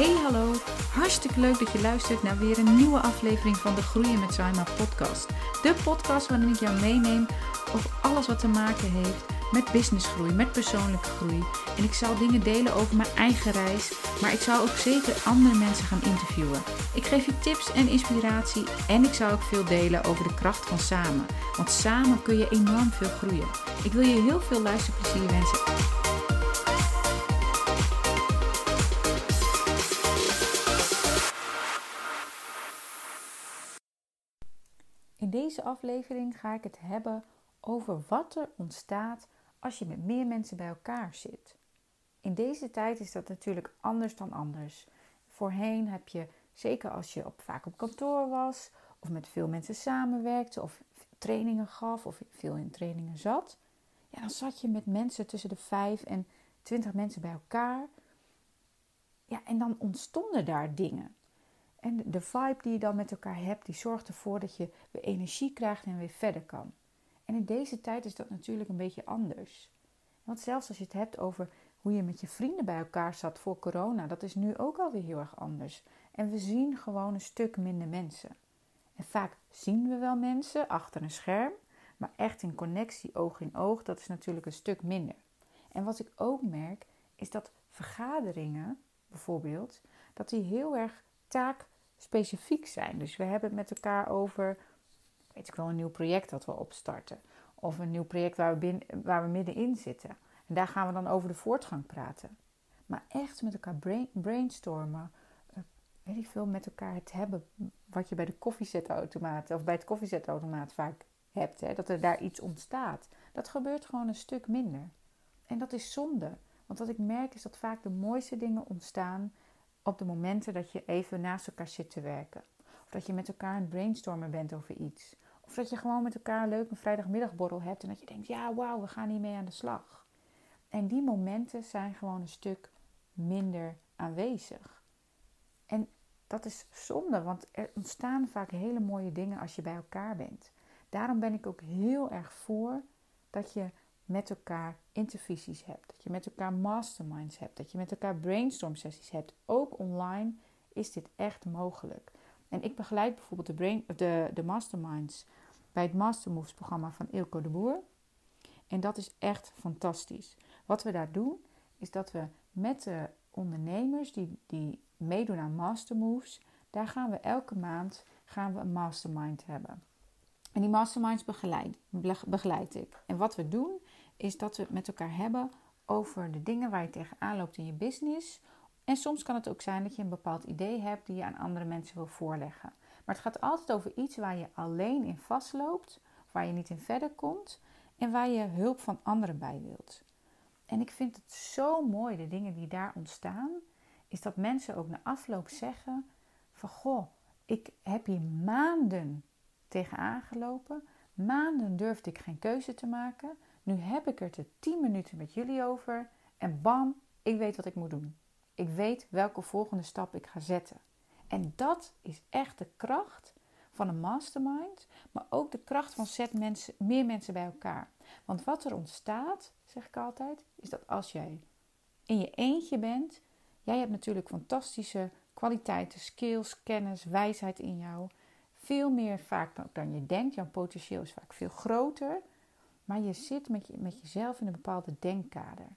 Hey hallo, hartstikke leuk dat je luistert naar weer een nieuwe aflevering van de Groeien met Saima podcast. De podcast waarin ik jou meeneem over alles wat te maken heeft met businessgroei, met persoonlijke groei. En ik zal dingen delen over mijn eigen reis, maar ik zal ook zeker andere mensen gaan interviewen. Ik geef je tips en inspiratie en ik zal ook veel delen over de kracht van samen. Want samen kun je enorm veel groeien. Ik wil je heel veel luisterplezier wensen. Aflevering ga ik het hebben over wat er ontstaat als je met meer mensen bij elkaar zit. In deze tijd is dat natuurlijk anders dan anders. Voorheen heb je, zeker als je op, vaak op kantoor was, of met veel mensen samenwerkte, of trainingen gaf, of veel in trainingen zat, ja, dan zat je met mensen tussen de 5 en 20 mensen bij elkaar. Ja, en dan ontstonden daar dingen. En de vibe die je dan met elkaar hebt, die zorgt ervoor dat je weer energie krijgt en weer verder kan. En in deze tijd is dat natuurlijk een beetje anders. Want zelfs als je het hebt over hoe je met je vrienden bij elkaar zat voor corona, dat is nu ook alweer heel erg anders. En we zien gewoon een stuk minder mensen. En vaak zien we wel mensen achter een scherm, maar echt in connectie, oog in oog, dat is natuurlijk een stuk minder. En wat ik ook merk, is dat vergaderingen, bijvoorbeeld, dat die heel erg taakspecifiek zijn. Dus we hebben het met elkaar over, weet ik wel, een nieuw project dat we opstarten. Of een nieuw project waar we, binnen, waar we middenin zitten. En daar gaan we dan over de voortgang praten. Maar echt met elkaar brain, brainstormen. Uh, weet ik veel, met elkaar het hebben wat je bij de koffiezetautomaat of bij het koffiezetautomaat vaak hebt. Hè, dat er daar iets ontstaat. Dat gebeurt gewoon een stuk minder. En dat is zonde. Want wat ik merk is dat vaak de mooiste dingen ontstaan op de momenten dat je even naast elkaar zit te werken. Of dat je met elkaar aan het brainstormen bent over iets. Of dat je gewoon met elkaar een leuke vrijdagmiddagborrel hebt en dat je denkt, ja wauw, we gaan hiermee aan de slag. En die momenten zijn gewoon een stuk minder aanwezig. En dat is zonde, want er ontstaan vaak hele mooie dingen als je bij elkaar bent. Daarom ben ik ook heel erg voor dat je met elkaar intervisies hebt. Dat je met elkaar masterminds hebt. Dat je met elkaar brainstorm sessies hebt. Ook online is dit echt mogelijk. En ik begeleid bijvoorbeeld de, de, de masterminds bij het Mastermoves programma van Ilko de Boer. En dat is echt fantastisch. Wat we daar doen, is dat we met de ondernemers die, die meedoen aan Mastermoves, daar gaan we elke maand gaan we een mastermind hebben. En die masterminds begeleid, begeleid ik. En wat we doen, is dat we het met elkaar hebben over de dingen waar je tegenaan loopt in je business. En soms kan het ook zijn dat je een bepaald idee hebt die je aan andere mensen wil voorleggen. Maar het gaat altijd over iets waar je alleen in vastloopt, waar je niet in verder komt en waar je hulp van anderen bij wilt. En ik vind het zo mooi, de dingen die daar ontstaan, is dat mensen ook na afloop zeggen van goh, ik heb hier maanden tegenaan gelopen. Maanden durfde ik geen keuze te maken. Nu heb ik er te 10 minuten met jullie over en bam, ik weet wat ik moet doen. Ik weet welke volgende stap ik ga zetten. En dat is echt de kracht van een mastermind, maar ook de kracht van zet mensen, meer mensen bij elkaar. Want wat er ontstaat, zeg ik altijd, is dat als jij in je eentje bent, jij hebt natuurlijk fantastische kwaliteiten, skills, kennis, wijsheid in jou. Veel meer vaak dan je denkt. Jouw potentieel is vaak veel groter. Maar je zit met, je, met jezelf in een bepaalde denkkader.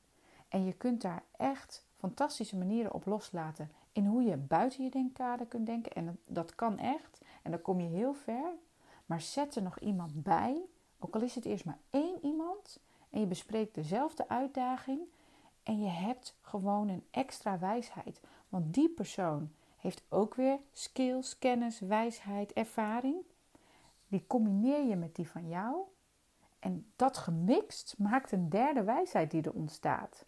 En je kunt daar echt fantastische manieren op loslaten. In hoe je buiten je denkkader kunt denken. En dat, kan echt. En dan kom je heel ver. Maar zet er nog iemand bij. Ook al is het eerst maar één iemand. En je bespreekt dezelfde uitdaging. En je hebt gewoon een extra wijsheid. Want die persoon heeft ook weer skills, kennis, wijsheid, ervaring. Die combineer je met die van jou. En dat gemixt maakt een derde wijsheid die er ontstaat.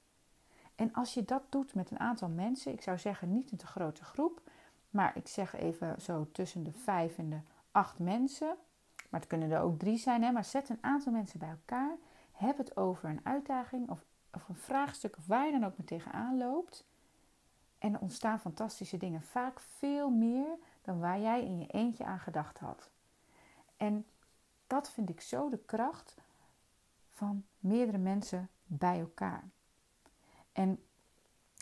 En als je dat doet met een aantal mensen, ik zou zeggen niet een te grote groep, maar ik zeg even zo tussen de vijf en de acht mensen, maar het kunnen er ook drie zijn, hè? maar zet een aantal mensen bij elkaar, heb het over een uitdaging of, of een vraagstuk of waar je dan ook mee tegenaan loopt. En er ontstaan fantastische dingen, vaak veel meer dan waar jij in je eentje aan gedacht had. En dat vind ik zo de kracht van meerdere mensen bij elkaar. En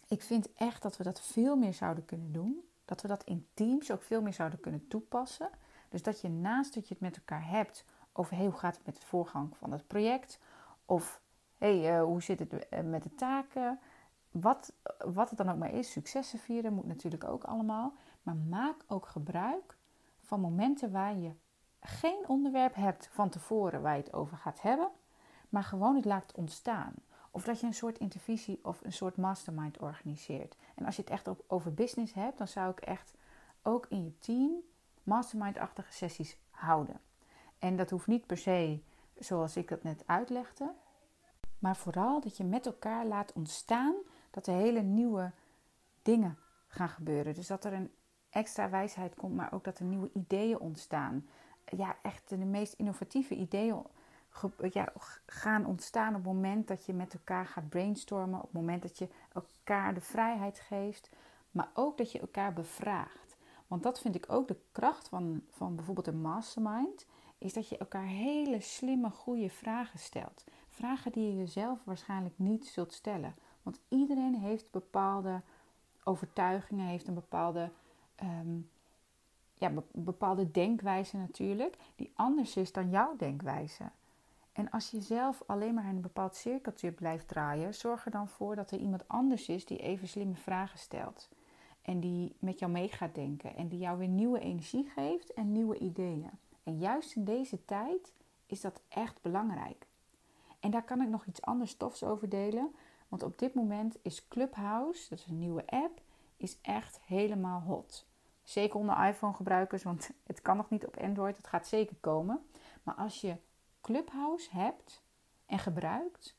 Ik vind echt dat we dat veel meer zouden kunnen doen. Dat we dat in teams ook veel meer zouden kunnen toepassen. Dus dat je naast dat je het met elkaar hebt over hey, hoe gaat het met het voorgang van het project, of hey, uh, hoe zit het eh, met de taken, wat, wat het dan ook maar is, successen vieren moet natuurlijk ook allemaal. Maar maak ook gebruik van momenten waar je geen onderwerp hebt van tevoren waar je het over gaat hebben, maar gewoon het laat ontstaan. Of dat je een soort intervisie of een soort mastermind organiseert. En als je het echt over business hebt, dan zou ik echt ook in je team mastermind-achtige sessies houden. En dat hoeft niet per se zoals ik het net uitlegde, maar vooral dat je met elkaar laat ontstaan dat er hele nieuwe dingen gaan gebeuren. Dus dat er een extra wijsheid komt, maar ook dat er nieuwe ideeën ontstaan. Ja, echt de meest innovatieve ideeën gaan ontstaan op het moment dat je met elkaar gaat brainstormen, op het moment dat je elkaar de vrijheid geeft, maar ook dat je elkaar bevraagt. Want dat vind ik ook de kracht van, van bijvoorbeeld een mastermind, is dat je elkaar hele slimme, goede vragen stelt. Vragen die je jezelf waarschijnlijk niet zult stellen. Want iedereen heeft bepaalde overtuigingen, heeft een bepaalde, um, ja, bepaalde denkwijze natuurlijk, die anders is dan jouw denkwijze. En als je zelf alleen maar in een bepaald cirkeltje blijft draaien, zorg er dan voor dat er iemand anders is die even slimme vragen stelt. En die met jou mee gaat denken. En die jou weer nieuwe energie geeft en nieuwe ideeën. En juist in deze tijd is dat echt belangrijk. En daar kan ik nog iets anders tofs over delen. Want op dit moment is Clubhouse, dat is een nieuwe app, is echt helemaal hot. Zeker onder iPhone gebruikers, want het kan nog niet op Android. Het gaat zeker komen. Maar als je Clubhouse hebt en gebruikt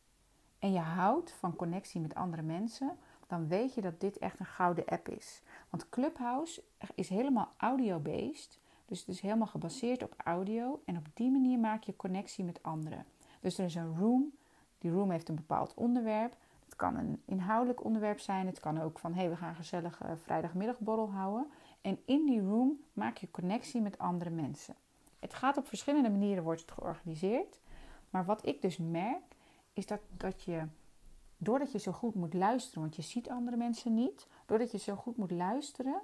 en je houdt van connectie met andere mensen, dan weet je dat dit echt een gouden app is. Want Clubhouse is helemaal audio-based. Dus het is helemaal gebaseerd op audio. En op die manier maak je connectie met anderen. Dus er is een room. Die room heeft een bepaald onderwerp. Het kan een inhoudelijk onderwerp zijn. Het kan ook van, hé, hey, we gaan een gezellige vrijdagmiddagborrel houden. En in die room maak je connectie met andere mensen. Het gaat op verschillende manieren wordt het georganiseerd. Maar wat ik dus merk, is dat, dat je, doordat je zo goed moet luisteren, want je ziet andere mensen niet, doordat je zo goed moet luisteren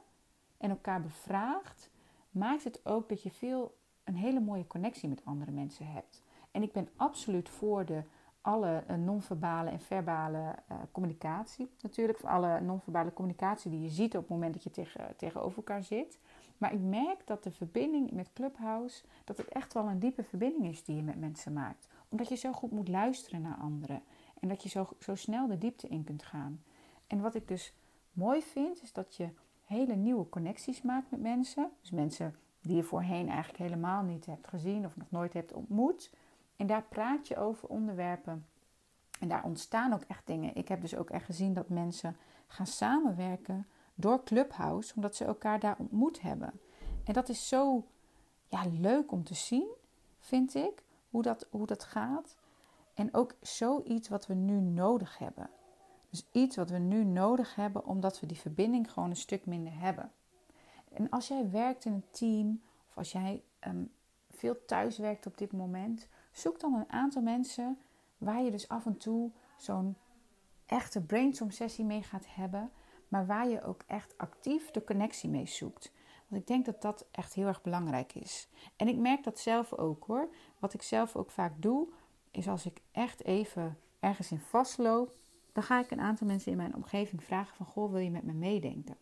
en elkaar bevraagt, maakt het ook dat je veel een hele mooie connectie met andere mensen hebt. En ik ben absoluut voor de alle uh, non-verbale en verbale uh, communicatie natuurlijk. Alle non-verbale communicatie die je ziet op het moment dat je tegen, tegenover elkaar zit. Maar ik merk dat de verbinding met Clubhouse, dat het echt wel een diepe verbinding is die je met mensen maakt. Omdat je zo goed moet luisteren naar anderen. En dat je zo, zo snel de diepte in kunt gaan. En wat ik dus mooi vind, is dat je hele nieuwe connecties maakt met mensen. Dus mensen die je voorheen eigenlijk helemaal niet hebt gezien of nog nooit hebt ontmoet. En daar praat je over onderwerpen. En daar ontstaan ook echt dingen. Ik heb dus ook echt gezien dat mensen gaan samenwerken door Clubhouse, omdat ze elkaar daar ontmoet hebben. En dat is zo ja, leuk om te zien, vind ik, hoe dat, hoe dat gaat. En ook zoiets wat we nu nodig hebben. Dus iets wat we nu nodig hebben, omdat we die verbinding gewoon een stuk minder hebben. En als jij werkt in een team, of als jij um, veel thuis werkt op dit moment, zoek dan een aantal mensen waar je dus af en toe zo'n echte brainstorm sessie mee gaat hebben maar waar je ook echt actief de connectie mee zoekt. Want ik denk dat dat echt heel erg belangrijk is. En ik merk dat zelf ook hoor. Wat ik zelf ook vaak doe, is als ik echt even ergens in vastloop, dan ga ik een aantal mensen in mijn omgeving vragen van, goh, wil je met me meedenken?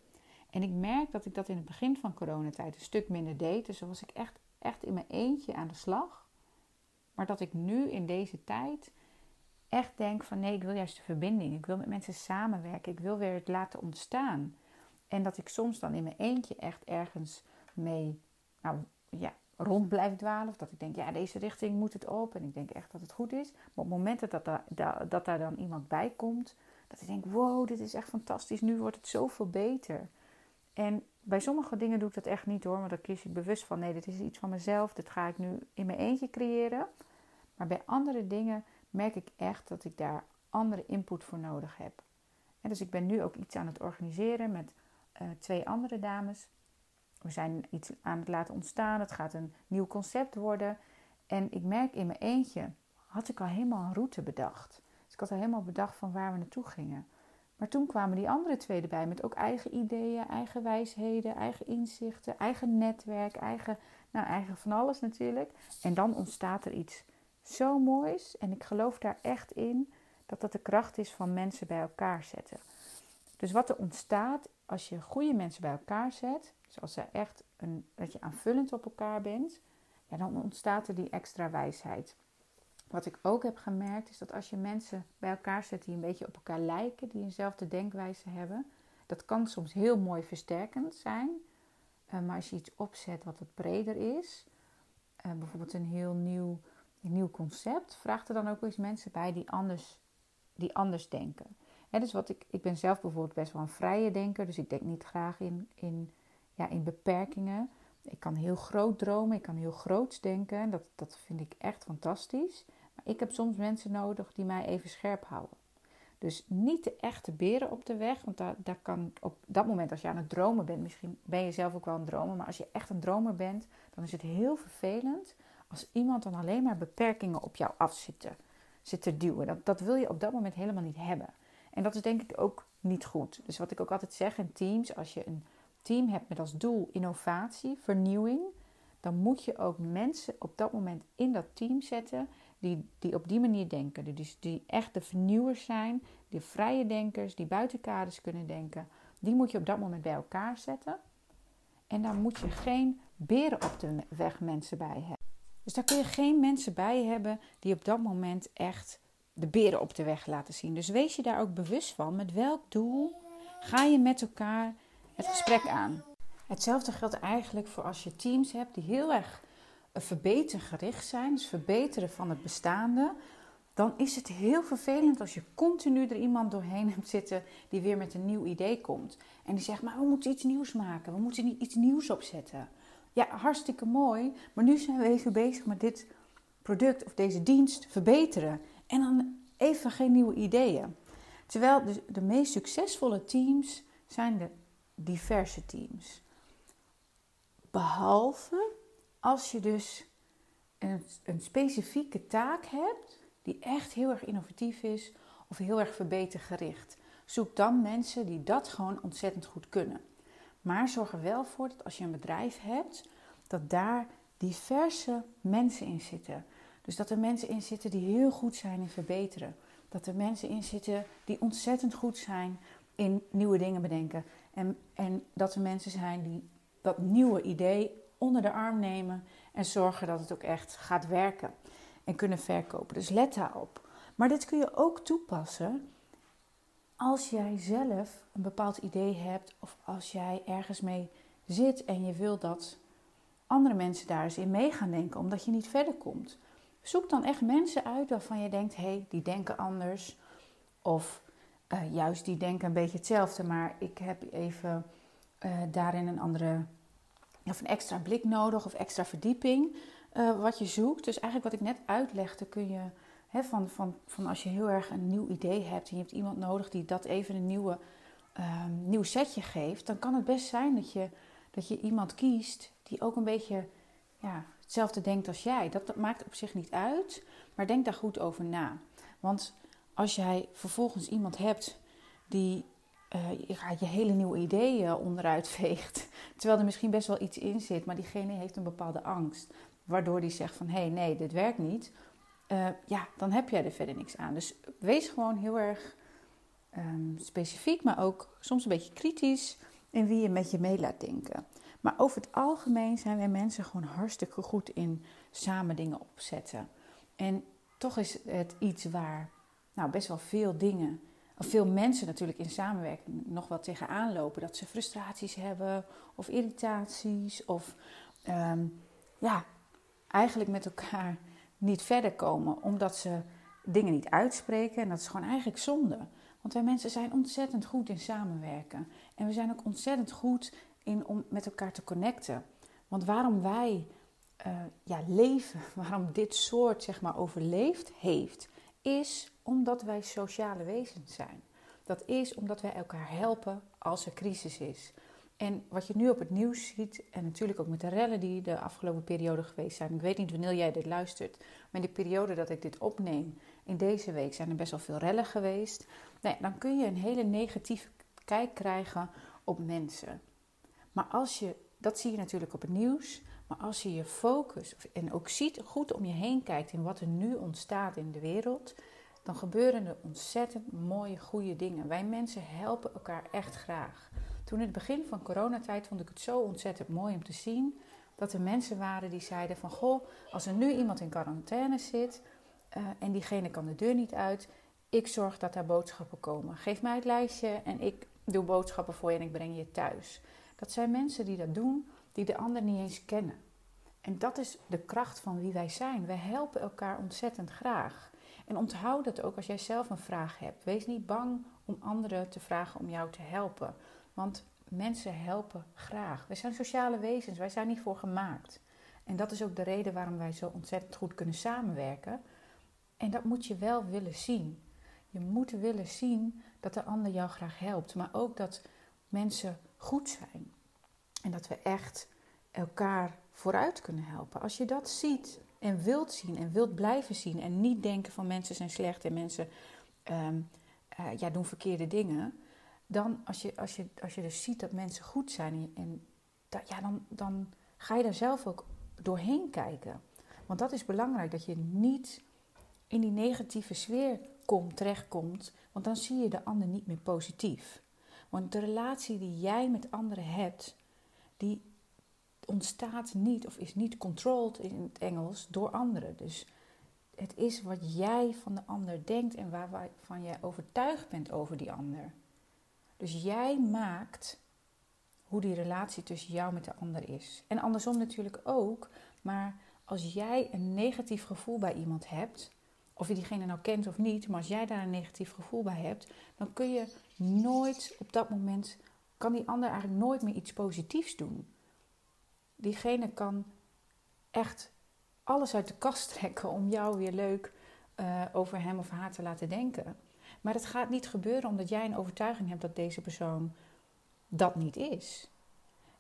En ik merk dat ik dat in het begin van coronatijd een stuk minder deed. Dus dan was ik echt, echt in mijn eentje aan de slag. Maar dat ik nu in deze tijd echt denk van nee, ik wil juist de verbinding. Ik wil met mensen samenwerken. Ik wil weer het laten ontstaan. En dat ik soms dan in mijn eentje echt ergens mee nou, ja, rond blijf dwalen. Of dat ik denk, ja, deze richting moet het op. En ik denk echt dat het goed is. Maar op het moment dat, dat, dat, dat daar dan iemand bij komt, dat ik denk, wow, dit is echt fantastisch. Nu wordt het zoveel beter. En bij sommige dingen doe ik dat echt niet hoor. Maar dan kies ik bewust van, nee, dit is iets van mezelf. Dit ga ik nu in mijn eentje creëren. Maar bij andere dingen merk ik echt dat ik daar andere input voor nodig heb. En dus ik ben nu ook iets aan het organiseren met uh, twee andere dames. We zijn iets aan het laten ontstaan. Het gaat een nieuw concept worden. En ik merk in mijn eentje had ik al helemaal een route bedacht. Dus ik had al helemaal bedacht van waar we naartoe gingen. Maar toen kwamen die andere twee erbij met ook eigen ideeën, eigen wijsheden, eigen inzichten, eigen netwerk, eigen, nou, eigen van alles natuurlijk. En dan ontstaat er iets zo moois. En ik geloof daar echt in dat dat de kracht is van mensen bij elkaar zetten. Dus wat er ontstaat als je goede mensen bij elkaar zet, zoals ze echt een, dat je aanvullend op elkaar bent, dan ontstaat er die extra wijsheid. Wat ik ook heb gemerkt is dat als je mensen bij elkaar zet die een beetje op elkaar lijken, die eenzelfde denkwijze hebben, dat kan soms heel mooi versterkend zijn. Uh, maar als je iets opzet wat wat breder is, uh, bijvoorbeeld een heel nieuw, een nieuw concept, vraagt er dan ook eens mensen bij die anders, die anders denken. dus wat ik, ik ben zelf bijvoorbeeld best wel een vrije denker, dus ik denk niet graag in, in, ja, in beperkingen. Ik kan heel groot dromen, ik kan heel groots denken. Dat, dat vind ik echt fantastisch. Maar ik heb soms mensen nodig die mij even scherp houden. Dus niet de echte beren op de weg. Want daar, daar kan op dat moment, als je aan het dromen bent, misschien ben je zelf ook wel een dromer. Maar als je echt een dromer bent, dan is het heel vervelend als iemand dan alleen maar beperkingen op jou af zit te, zit te duwen. Dat, dat wil je op dat moment helemaal niet hebben. En dat is denk ik ook niet goed. Dus wat ik ook altijd zeg in teams, als je een team hebt met als doel innovatie, vernieuwing, dan moet je ook mensen op dat moment in dat team zetten die, die op die manier denken. Dus die echt de vernieuwers zijn, de vrije denkers, die buiten kaders kunnen denken. Die moet je op dat moment bij elkaar zetten. En daar moet je geen beren op de weg mensen bij hebben. Daar kun je geen mensen bij hebben die op dat moment echt de beren op de weg laten zien. Dus wees je daar ook bewust van. Met welk doel ga je met elkaar het gesprek aan. Hetzelfde geldt eigenlijk voor als je teams hebt die heel erg eh, verbetergericht zijn, dus verbeteren van het bestaande. Dan is het heel vervelend als je continu er iemand doorheen hebt zitten die weer met een nieuw idee komt. En die zegt, maar we moeten iets nieuws maken, we moeten iets nieuws opzetten. Ja, hartstikke mooi, maar nu zijn we even bezig met dit product of deze dienst verbeteren. En dan even geen nieuwe ideeën. Terwijl de, de meest succesvolle teams zijn de diverse teams. Behalve als je dus een, een specifieke taak hebt die echt heel erg innovatief is of heel erg verbetergericht. Zoek dan mensen die dat gewoon ontzettend goed kunnen. Maar zorg er wel voor dat als je een bedrijf hebt, dat daar diverse mensen in zitten. Dus dat er mensen in zitten die heel goed zijn in verbeteren. Dat er mensen in zitten die ontzettend goed zijn in nieuwe dingen bedenken. En, en dat er mensen zijn die dat nieuwe idee onder de arm nemen en zorgen dat het ook echt gaat werken en kunnen verkopen. Dus let daarop. Maar dit kun je ook toepassen als jij zelf een bepaald idee hebt of als jij ergens mee zit en je wil dat andere mensen daar eens in mee gaan denken, omdat je niet verder komt. Zoek dan echt mensen uit waarvan je denkt: hé, hey, die denken anders. Of uh, juist die denken een beetje hetzelfde, maar ik heb even uh, daarin een andere of een extra blik nodig of extra verdieping uh, wat je zoekt. Dus eigenlijk wat ik net uitlegde, kun je van, van, van als je heel erg een nieuw idee hebt en je hebt iemand nodig die dat even een nieuwe, um, nieuw setje geeft, dan kan het best zijn dat je, dat je iemand kiest die ook een beetje ja, hetzelfde denkt als jij. Dat, dat maakt op zich niet uit, maar denk daar goed over na. Want als jij vervolgens iemand hebt die uh, je, je hele nieuwe ideeën onderuit veegt. Terwijl er misschien best wel iets in zit, maar diegene heeft een bepaalde angst. Waardoor die zegt van, hé, hey, nee, dit werkt niet. Uh, ja, dan heb jij er verder niks aan. Dus wees gewoon heel erg um, specifiek, maar ook soms een beetje kritisch in wie je met je mee laat denken. Maar over het algemeen zijn wij mensen gewoon hartstikke goed in samen dingen opzetten. En toch is het iets waar nou, best wel veel dingen veel mensen natuurlijk in samenwerking nog wat tegenaan lopen. Dat ze frustraties hebben of irritaties of ehm, ja, eigenlijk met elkaar niet verder komen omdat ze dingen niet uitspreken. En dat is gewoon eigenlijk zonde. Want wij mensen zijn ontzettend goed in samenwerken. En we zijn ook ontzettend goed in om met elkaar te connecten. Want waarom wij uh, ja, leven, waarom dit soort zeg maar overleefd heeft, is omdat wij sociale wezens zijn. Dat is omdat wij elkaar helpen als er crisis is. En wat je nu op het nieuws ziet, en natuurlijk ook met de rellen die de afgelopen periode geweest zijn. Ik weet niet wanneer jij dit luistert, maar in de periode dat ik dit opneem, In deze week zijn er best wel veel rellen geweest. Dan kun je een hele negatieve kijk krijgen op mensen. Maar als je, dat zie je natuurlijk op het nieuws, maar als je je focus en ook ziet, goed om je heen kijkt in wat er nu ontstaat in de wereld, dan gebeuren er ontzettend mooie, goede dingen. Wij mensen helpen elkaar echt graag. Toen in het begin van coronatijd vond ik het zo ontzettend mooi om te zien dat er mensen waren die zeiden van goh, als er nu iemand in quarantaine zit uh, en diegene kan de deur niet uit, ik zorg dat daar boodschappen komen. Geef mij het lijstje en ik doe boodschappen voor je en ik breng je thuis. Dat zijn mensen die dat doen, die de ander niet eens kennen. En dat is de kracht van wie wij zijn. Wij helpen elkaar ontzettend graag. En onthoud dat ook als jij zelf een vraag hebt. Wees niet bang om anderen te vragen om jou te helpen. Want mensen helpen graag. Wij zijn sociale wezens, wij zijn niet voor gemaakt. En dat is ook de reden waarom wij zo ontzettend goed kunnen samenwerken. En dat moet je wel willen zien. Je moet willen zien dat de ander jou graag helpt, maar ook dat mensen goed zijn. En dat we echt elkaar vooruit kunnen helpen. Als je dat ziet en wilt zien en wilt blijven zien en niet denken van mensen zijn slecht en mensen um, ja, doen verkeerde dingen, dan als je, als, je, als je dus ziet dat mensen goed zijn en, ja, dan, dan ga je daar zelf ook doorheen kijken. Want dat is belangrijk, dat je niet in die negatieve sfeer komt, terechtkomt, want dan zie je de ander niet meer positief. Want de relatie die jij met anderen hebt, die ontstaat niet of is niet controlled in het Engels door anderen. Dus het is wat jij van de ander denkt en waarvan jij overtuigd bent over die ander. Dus jij maakt hoe die relatie tussen jou met de ander is. En andersom natuurlijk ook, maar als jij een negatief gevoel bij iemand hebt, of je diegene nou kent of niet, maar als jij daar een negatief gevoel bij hebt, dan kun je nooit op dat moment, kan die ander eigenlijk nooit meer iets positiefs doen. Diegene kan echt alles uit de kast trekken om jou weer leuk uh, over hem of haar te laten denken. Maar het gaat niet gebeuren omdat jij een overtuiging hebt dat deze persoon dat niet is.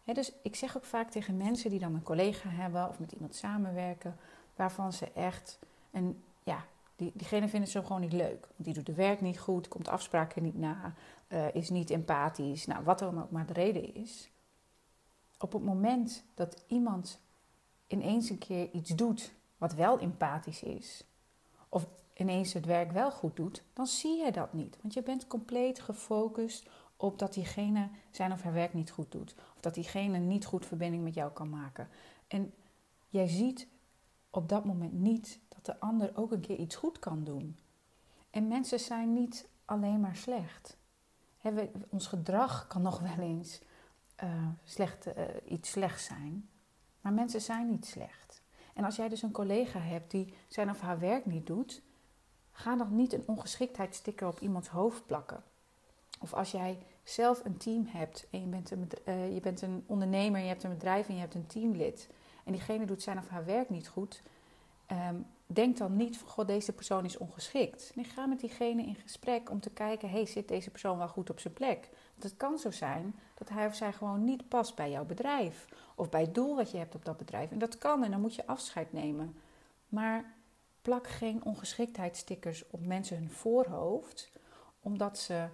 dus ik zeg ook vaak tegen mensen die dan een collega hebben of met iemand samenwerken, waarvan ze echt een, ja, die, diegene vinden ze gewoon niet leuk. Die doet het werk niet goed, komt afspraken niet na, uh, is niet empathisch, nou, wat dan ook maar de reden is. Op het moment dat iemand ineens een keer iets doet wat wel empathisch is, of ineens het werk wel goed doet, dan zie je dat niet. Want je bent compleet gefocust op dat diegene zijn of haar werk niet goed doet. Of dat diegene niet goed verbinding met jou kan maken. En jij ziet op dat moment niet dat de ander ook een keer iets goed kan doen. En mensen zijn niet alleen maar slecht. ons gedrag kan nog wel eens uh, slecht, uh, iets slechts zijn. Maar mensen zijn niet slecht. En als jij dus een collega hebt die zijn of haar werk niet doet, Ga nog niet een ongeschiktheidssticker op iemands hoofd plakken. Of als jij zelf een team hebt en je bent een, uh, je bent een ondernemer, je hebt een bedrijf en je hebt een teamlid. En diegene doet zijn of haar werk niet goed. Um, denk dan niet van, god, deze persoon is ongeschikt. Nee, ga met diegene in gesprek om te kijken, hey, zit deze persoon wel goed op zijn plek? Want het kan zo zijn dat hij of zij gewoon niet past bij jouw bedrijf. Of bij het doel wat je hebt op dat bedrijf. En dat kan en dan moet je afscheid nemen. Maar plak geen ongeschiktheidsstickers op mensen hun voorhoofd, omdat ze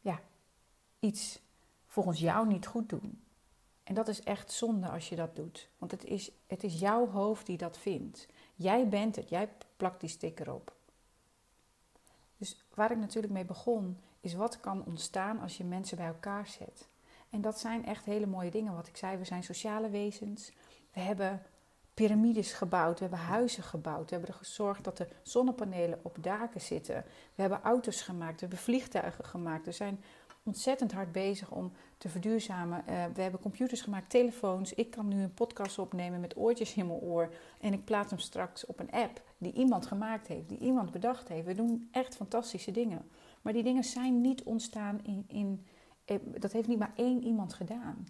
ja, iets volgens jou niet goed doen. En dat is echt zonde als je dat doet. Want het is, het is jouw hoofd die dat vindt. Jij bent het, jij plakt die sticker op. Dus waar ik natuurlijk mee begon, is wat kan ontstaan als je mensen bij elkaar zet. En dat zijn echt hele mooie dingen. Wat ik zei, we zijn sociale wezens. We hebben piramides gebouwd, we hebben huizen gebouwd, we hebben er gezorgd dat er zonnepanelen op daken zitten. We hebben auto's gemaakt, we hebben vliegtuigen gemaakt. We zijn ontzettend hard bezig om te verduurzamen. Uh, we hebben computers gemaakt, telefoons. Ik kan nu een podcast opnemen met oortjes in mijn oor. En ik plaats hem straks op een app die iemand gemaakt heeft, die iemand bedacht heeft. We doen echt fantastische dingen. Maar die dingen zijn niet ontstaan in. in eh, dat heeft niet maar één iemand gedaan.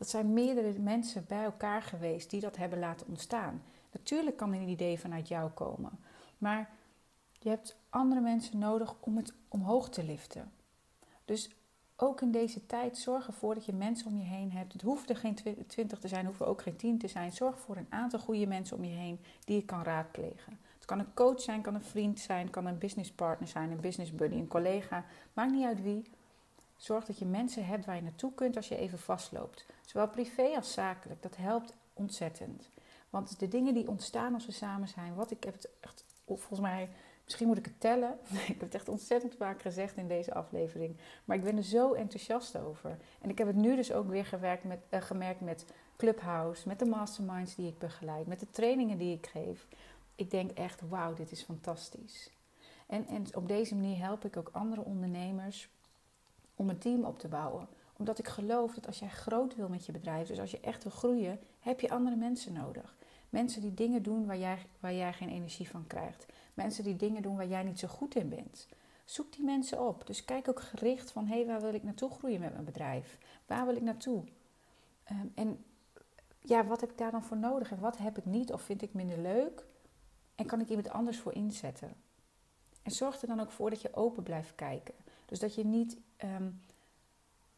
Dat zijn meerdere mensen bij elkaar geweest die dat hebben laten ontstaan. Natuurlijk kan een idee vanuit jou komen, maar je hebt andere mensen nodig om het omhoog te liften. Dus ook in deze tijd zorg ervoor dat je mensen om je heen hebt. Het hoeft er geen twintig te zijn, hoeven ook geen tien te zijn. Zorg voor een aantal goede mensen om je heen die je kan raadplegen. Het kan een coach zijn, kan een vriend zijn, kan een businesspartner zijn, een business buddy, een collega. Maakt niet uit wie. Zorg dat je mensen hebt waar je naartoe kunt als je even vastloopt. Zowel privé als zakelijk. Dat helpt ontzettend. Want de dingen die ontstaan als we samen zijn, wat ik heb het echt, volgens mij, misschien moet ik het tellen. ik heb het echt ontzettend vaak gezegd in deze aflevering. Maar ik ben er zo enthousiast over. En ik heb het nu dus ook weer gewerkt met, uh, gemerkt met Clubhouse, met de masterminds die ik begeleid, met de trainingen die ik geef. Ik denk echt, wauw, dit is fantastisch. En, en op deze manier help ik ook andere ondernemers om een team op te bouwen. Omdat ik geloof dat als jij groot wil met je bedrijf, dus als je echt wil groeien, heb je andere mensen nodig. Mensen die dingen doen waar jij, waar jij geen energie van krijgt. Mensen die dingen doen waar jij niet zo goed in bent. Zoek die mensen op. Dus kijk ook gericht van hé, hey, waar wil ik naartoe groeien met mijn bedrijf? Waar wil ik naartoe? Ehm, en ja, wat heb ik daar dan voor nodig en wat heb ik niet of vind ik minder leuk? En kan ik iemand anders voor inzetten? En zorg er dan ook voor dat je open blijft kijken. Dus dat je niet ehm,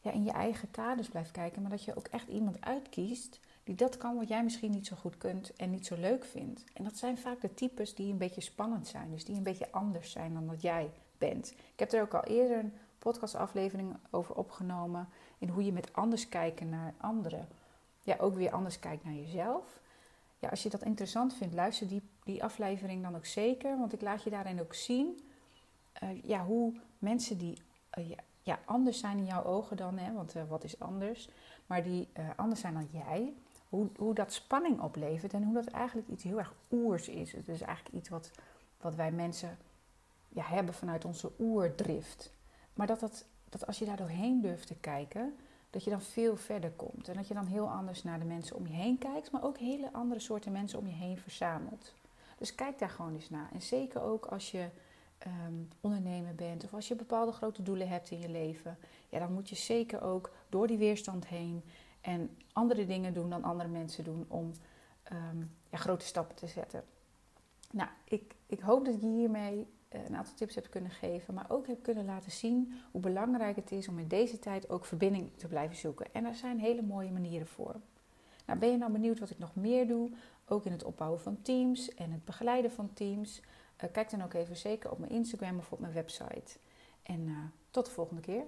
ja, in je eigen kaders blijft kijken, maar dat je ook echt iemand uitkiest die dat kan wat jij misschien niet zo goed kunt en niet zo leuk vindt. En dat zijn vaak de types die een beetje spannend zijn, dus die een beetje anders zijn dan dat jij bent. Ik heb er ook al eerder een podcastaflevering over opgenomen in hoe je met anders kijken naar anderen ja, ook weer anders kijkt naar jezelf. Ja, als je dat interessant vindt, luister die, die aflevering dan ook zeker. Want ik laat je daarin ook zien uh, ja, hoe mensen die uh, ja, ja, anders zijn in jouw ogen dan, hè, want uh, wat is anders, maar die anders zijn dan jij, hoe, hoe dat spanning oplevert en hoe dat eigenlijk iets heel erg oers is. Het is eigenlijk iets wat, wat wij mensen ja, hebben vanuit onze oerdrift. Maar dat, dat, dat als je daar doorheen durft te kijken, dat je dan veel verder komt. En dat je dan heel anders naar de mensen om je heen kijkt, maar ook hele andere soorten mensen om je heen verzamelt. Dus kijk daar gewoon eens naar. En zeker ook als je um, ondernemer bent of als je bepaalde grote doelen hebt in je leven, ja, dan moet je zeker ook door die weerstand heen en andere dingen doen dan andere mensen doen om um, ja, grote stappen te zetten. Nou, ik, ik hoop dat je hiermee eh, een aantal tips heb kunnen geven, maar ook heb kunnen laten zien hoe belangrijk het is om in deze tijd ook verbinding te blijven zoeken. En er zijn hele mooie manieren voor. Nou, ben je nou benieuwd wat ik nog meer doe? Ook in het opbouwen van teams en het begeleiden van teams. Uh, kijk dan ook even zeker op mijn Instagram of op mijn website. En uh, tot de volgende keer.